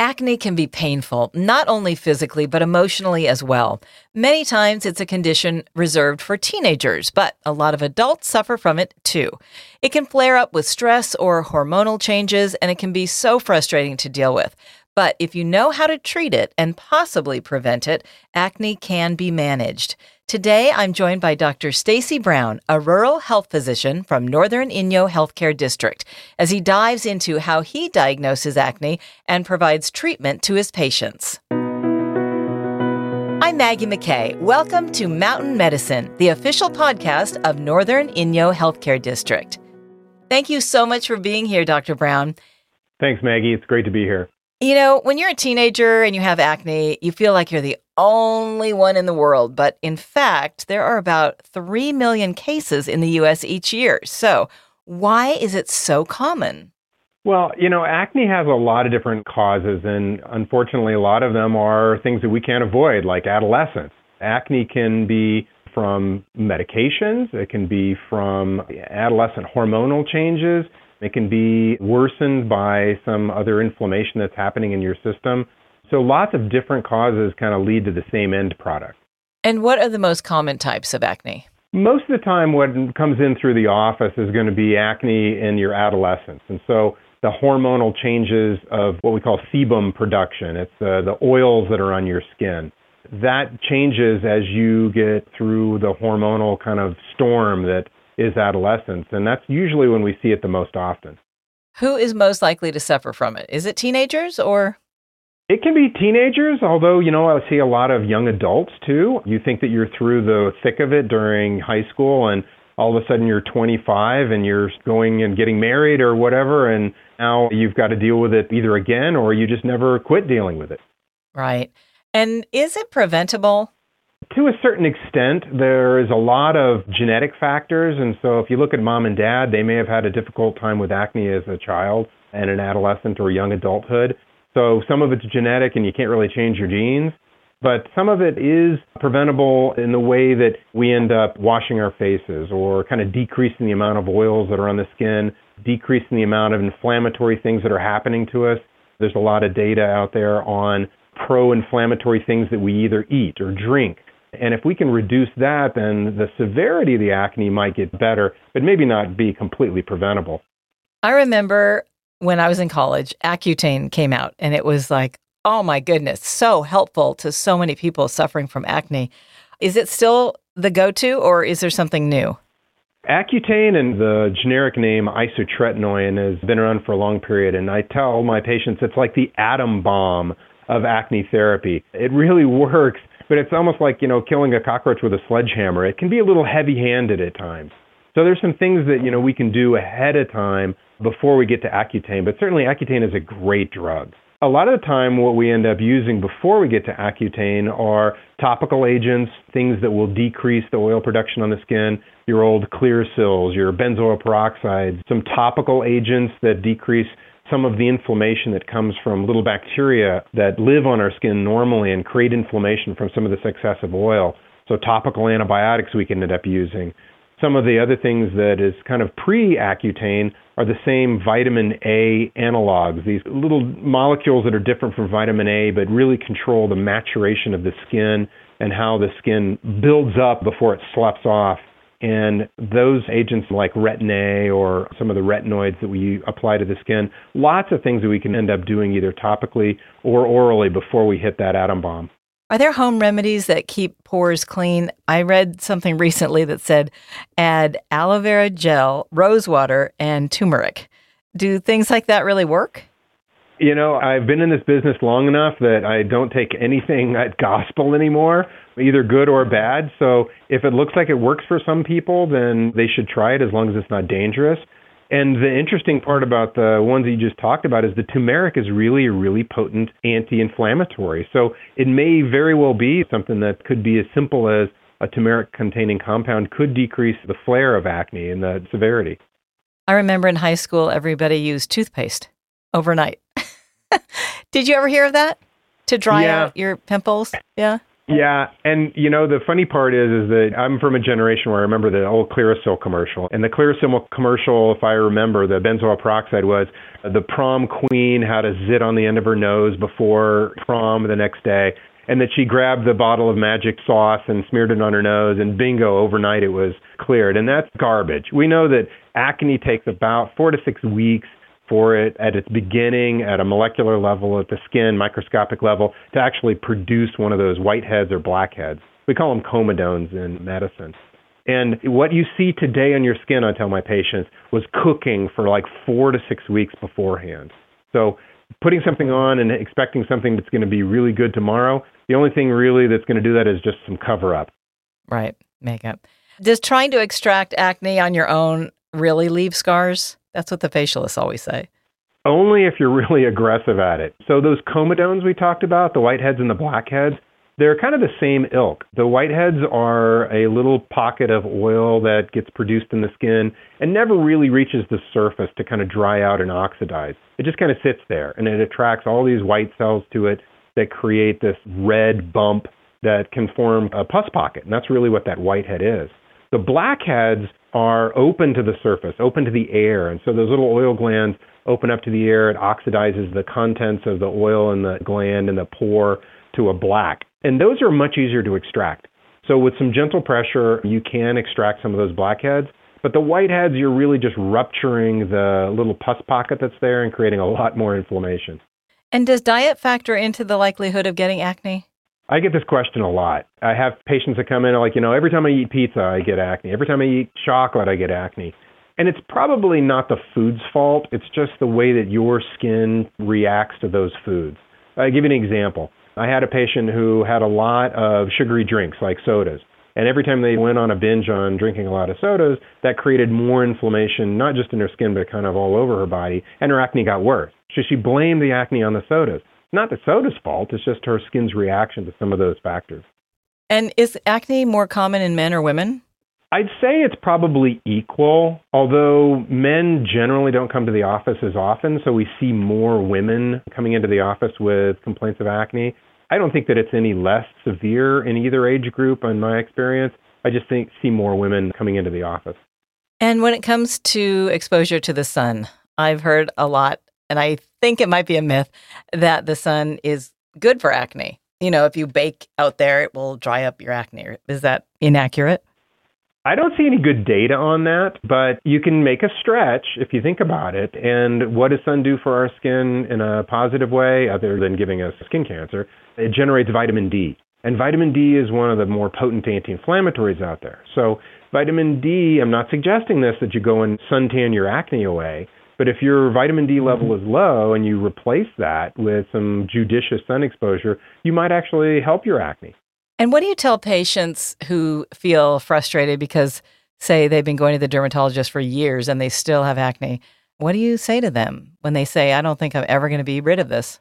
Acne can be painful, not only physically, but emotionally as well. Many times it's a condition reserved for teenagers, but a lot of adults suffer from it too. It can flare up with stress or hormonal changes, and it can be so frustrating to deal with. But if you know how to treat it and possibly prevent it, acne can be managed. Today, I'm joined by Dr. Stacey Brown, a rural health physician from Northern Inyo Healthcare District, as he dives into how he diagnoses acne and provides treatment to his patients. I'm Maggie McKay. Welcome to Mountain Medicine, the official podcast of Northern Inyo Healthcare District. Thank you so much for being here, Dr. Brown. Thanks, Maggie. It's great to be here. You know, when you're a teenager and you have acne, you feel like you're the only one in the world. But in fact, there are about 3 million cases in the US each year. So, why is it so common? Well, you know, acne has a lot of different causes, and unfortunately, a lot of them are things that we can't avoid, like adolescence. Acne can be from medications, it can be from adolescent hormonal changes, it can be worsened by some other inflammation that's happening in your system. So lots of different causes kind of lead to the same end product. And what are the most common types of acne? Most of the time, what comes in through the office is going to be acne in your adolescence. And so the hormonal changes of what we call sebum production, it's uh, the oils that are on your skin. That changes as you get through the hormonal kind of storm that is adolescence. And that's usually when we see it the most often. Who is most likely to suffer from it? Is it teenagers or? It can be teenagers, although, you know, I see a lot of young adults too. You think that you're through the thick of it during high school and all of a sudden you're 25 and you're going and getting married or whatever, and now you've got to deal with it either again or you just never quit dealing with it. Right. And is it preventable? To a certain extent, there is a lot of genetic factors. And so if you look at mom and dad, they may have had a difficult time with acne as a child and an adolescent or young adulthood. So some of it's genetic and you can't really change your genes. But some of it is preventable in the way that we end up washing our faces or kind of decreasing the amount of oils that are on the skin, decreasing the amount of inflammatory things that are happening to us. There's a lot of data out there on pro inflammatory things that we either eat or drink and if we can reduce that, then the severity of the acne might get better, but maybe not be completely preventable. I remember when I was in college, Accutane came out, and it was like, oh my goodness, so helpful to so many people suffering from acne. Is it still the go to, or is there something new? Accutane and the generic name isotretinoin has been around for a long period, and I tell my patients it's like the atom bomb of acne therapy. It really works but it's almost like, you know, killing a cockroach with a sledgehammer. It can be a little heavy handed at times. So there's some things that, you know, we can do ahead of time before we get to Accutane, but certainly Accutane is a great drug. A lot of the time, what we end up using before we get to Accutane are topical agents, things that will decrease the oil production on the skin, your old Clearasil, your benzoyl peroxide, some topical agents that decrease some of the inflammation that comes from little bacteria that live on our skin normally and create inflammation from some of this excessive oil. So, topical antibiotics we can end up using. Some of the other things that is kind of pre Accutane are the same vitamin A analogs, these little molecules that are different from vitamin A but really control the maturation of the skin and how the skin builds up before it sloughs off and those agents like retin A or some of the retinoids that we apply to the skin, lots of things that we can end up doing either topically or orally before we hit that atom bomb. Are there home remedies that keep pores clean? I read something recently that said add aloe vera gel, rose water, and turmeric. Do things like that really work? You know, I've been in this business long enough that I don't take anything at gospel anymore, either good or bad. So if it looks like it works for some people, then they should try it as long as it's not dangerous. And the interesting part about the ones that you just talked about is the turmeric is really a really potent anti-inflammatory. So it may very well be something that could be as simple as a turmeric containing compound could decrease the flare of acne and the severity. I remember in high school everybody used toothpaste overnight. Did you ever hear of that? To dry yeah. out your pimples? Yeah. Yeah, and you know the funny part is is that I'm from a generation where I remember the old Clearasil commercial, and the Clearasil commercial, if I remember, the benzoyl peroxide was uh, the prom queen had a zit on the end of her nose before prom the next day, and that she grabbed the bottle of magic sauce and smeared it on her nose, and bingo, overnight it was cleared, and that's garbage. We know that acne takes about four to six weeks for it at its beginning at a molecular level at the skin microscopic level to actually produce one of those whiteheads or blackheads. We call them comedones in medicine. And what you see today on your skin, I tell my patients, was cooking for like four to six weeks beforehand. So putting something on and expecting something that's going to be really good tomorrow, the only thing really that's going to do that is just some cover up. Right, makeup. Does trying to extract acne on your own really leave scars? That's what the facialists always say. Only if you're really aggressive at it. So those comedones we talked about, the whiteheads and the blackheads, they're kind of the same ilk. The whiteheads are a little pocket of oil that gets produced in the skin and never really reaches the surface to kind of dry out and oxidize. It just kind of sits there and it attracts all these white cells to it that create this red bump that can form a pus pocket. And that's really what that whitehead is. The blackheads are open to the surface, open to the air. And so those little oil glands open up to the air. It oxidizes the contents of the oil in the gland and the pore to a black. And those are much easier to extract. So with some gentle pressure, you can extract some of those blackheads. But the whiteheads, you're really just rupturing the little pus pocket that's there and creating a lot more inflammation. And does diet factor into the likelihood of getting acne? I get this question a lot. I have patients that come in like, you know, every time I eat pizza, I get acne. Every time I eat chocolate, I get acne. And it's probably not the food's fault. It's just the way that your skin reacts to those foods. I give you an example. I had a patient who had a lot of sugary drinks like sodas. And every time they went on a binge on drinking a lot of sodas, that created more inflammation, not just in her skin, but kind of all over her body. And her acne got worse. So she blamed the acne on the sodas not the soda's fault, it's just her skin's reaction to some of those factors. And is acne more common in men or women? I'd say it's probably equal, although men generally don't come to the office as often, so we see more women coming into the office with complaints of acne. I don't think that it's any less severe in either age group in my experience. I just think see more women coming into the office. And when it comes to exposure to the sun, I've heard a lot and I think it might be a myth that the sun is good for acne. You know, if you bake out there, it will dry up your acne. Is that inaccurate? I don't see any good data on that, but you can make a stretch if you think about it. And what does sun do for our skin in a positive way, other than giving us skin cancer? It generates vitamin D. And vitamin D is one of the more potent anti inflammatories out there. So, vitamin D, I'm not suggesting this that you go and suntan your acne away, but if your vitamin D level is low and you replace that with some judicious sun exposure, you might actually help your acne. And what do you tell patients who feel frustrated because, say, they've been going to the dermatologist for years and they still have acne? What do you say to them when they say, I don't think I'm ever going to be rid of this?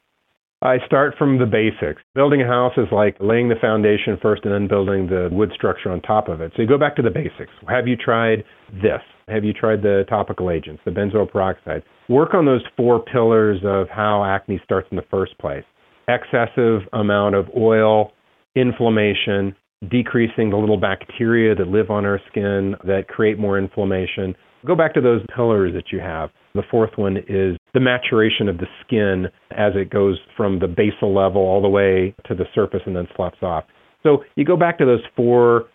I start from the basics. Building a house is like laying the foundation first and then building the wood structure on top of it. So you go back to the basics. Have you tried this? Have you tried the topical agents, the benzoyl peroxide? Work on those four pillars of how acne starts in the first place. Excessive amount of oil, inflammation, decreasing the little bacteria that live on our skin that create more inflammation. Go back to those pillars that you have. The fourth one is the maturation of the skin as it goes from the basal level all the way to the surface and then sloughs off. So you go back to those four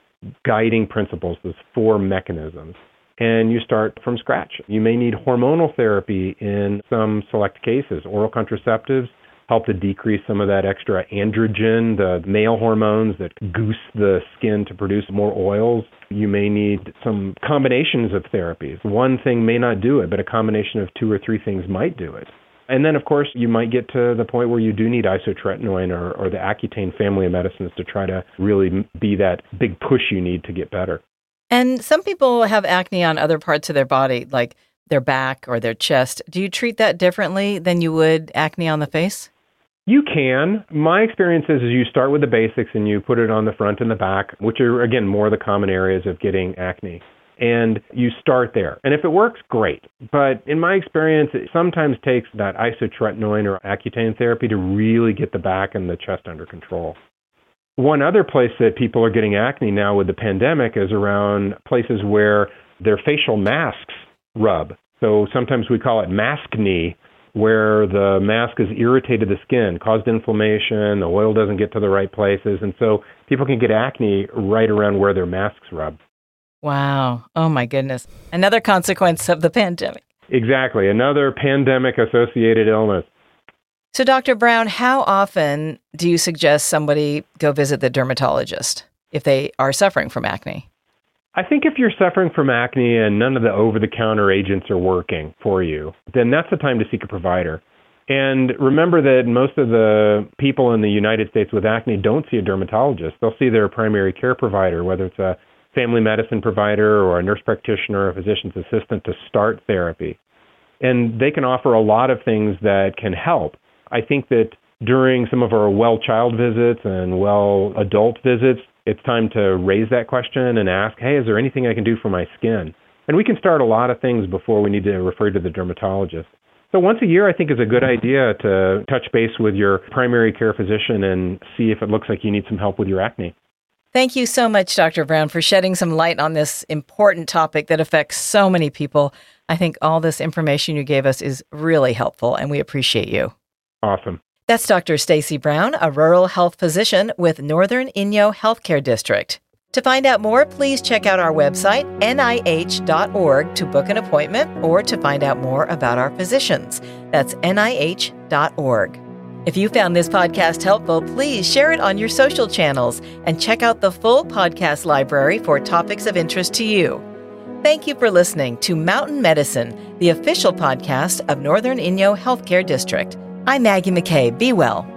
guiding principles, those four mechanisms and you start from scratch. You may need hormonal therapy in some select cases. Oral contraceptives help to decrease some of that extra androgen, the male hormones that goose the skin to produce more oils. You may need some combinations of therapies. One thing may not do it, but a combination of two or three things might do it. And then, of course, you might get to the point where you do need isotretinoin or, or the Accutane family of medicines to try to really be that big push you need to get better. And some people have acne on other parts of their body, like their back or their chest. Do you treat that differently than you would acne on the face? You can. My experience is, is you start with the basics and you put it on the front and the back, which are, again, more the common areas of getting acne. And you start there. And if it works, great. But in my experience, it sometimes takes that isotretinoin or Accutane therapy to really get the back and the chest under control. One other place that people are getting acne now with the pandemic is around places where their facial masks rub. So sometimes we call it mask maskne, where the mask has irritated the skin, caused inflammation, the oil doesn't get to the right places, and so people can get acne right around where their masks rub. Wow. Oh my goodness. Another consequence of the pandemic. Exactly. Another pandemic associated illness. So, Dr. Brown, how often do you suggest somebody go visit the dermatologist if they are suffering from acne? I think if you're suffering from acne and none of the over the counter agents are working for you, then that's the time to seek a provider. And remember that most of the people in the United States with acne don't see a dermatologist. They'll see their primary care provider, whether it's a family medicine provider or a nurse practitioner or a physician's assistant to start therapy. And they can offer a lot of things that can help. I think that during some of our well child visits and well adult visits, it's time to raise that question and ask, hey, is there anything I can do for my skin? And we can start a lot of things before we need to refer to the dermatologist. So once a year, I think is a good idea to touch base with your primary care physician and see if it looks like you need some help with your acne. Thank you so much, Dr. Brown, for shedding some light on this important topic that affects so many people. I think all this information you gave us is really helpful, and we appreciate you. That's Dr. Stacey Brown, a rural health physician with Northern Inyo Healthcare District. To find out more, please check out our website, nih.org, to book an appointment or to find out more about our physicians. That's nih.org. If you found this podcast helpful, please share it on your social channels and check out the full podcast library for topics of interest to you. Thank you for listening to Mountain Medicine, the official podcast of Northern Inyo Healthcare District. I'm Maggie McKay. Be well.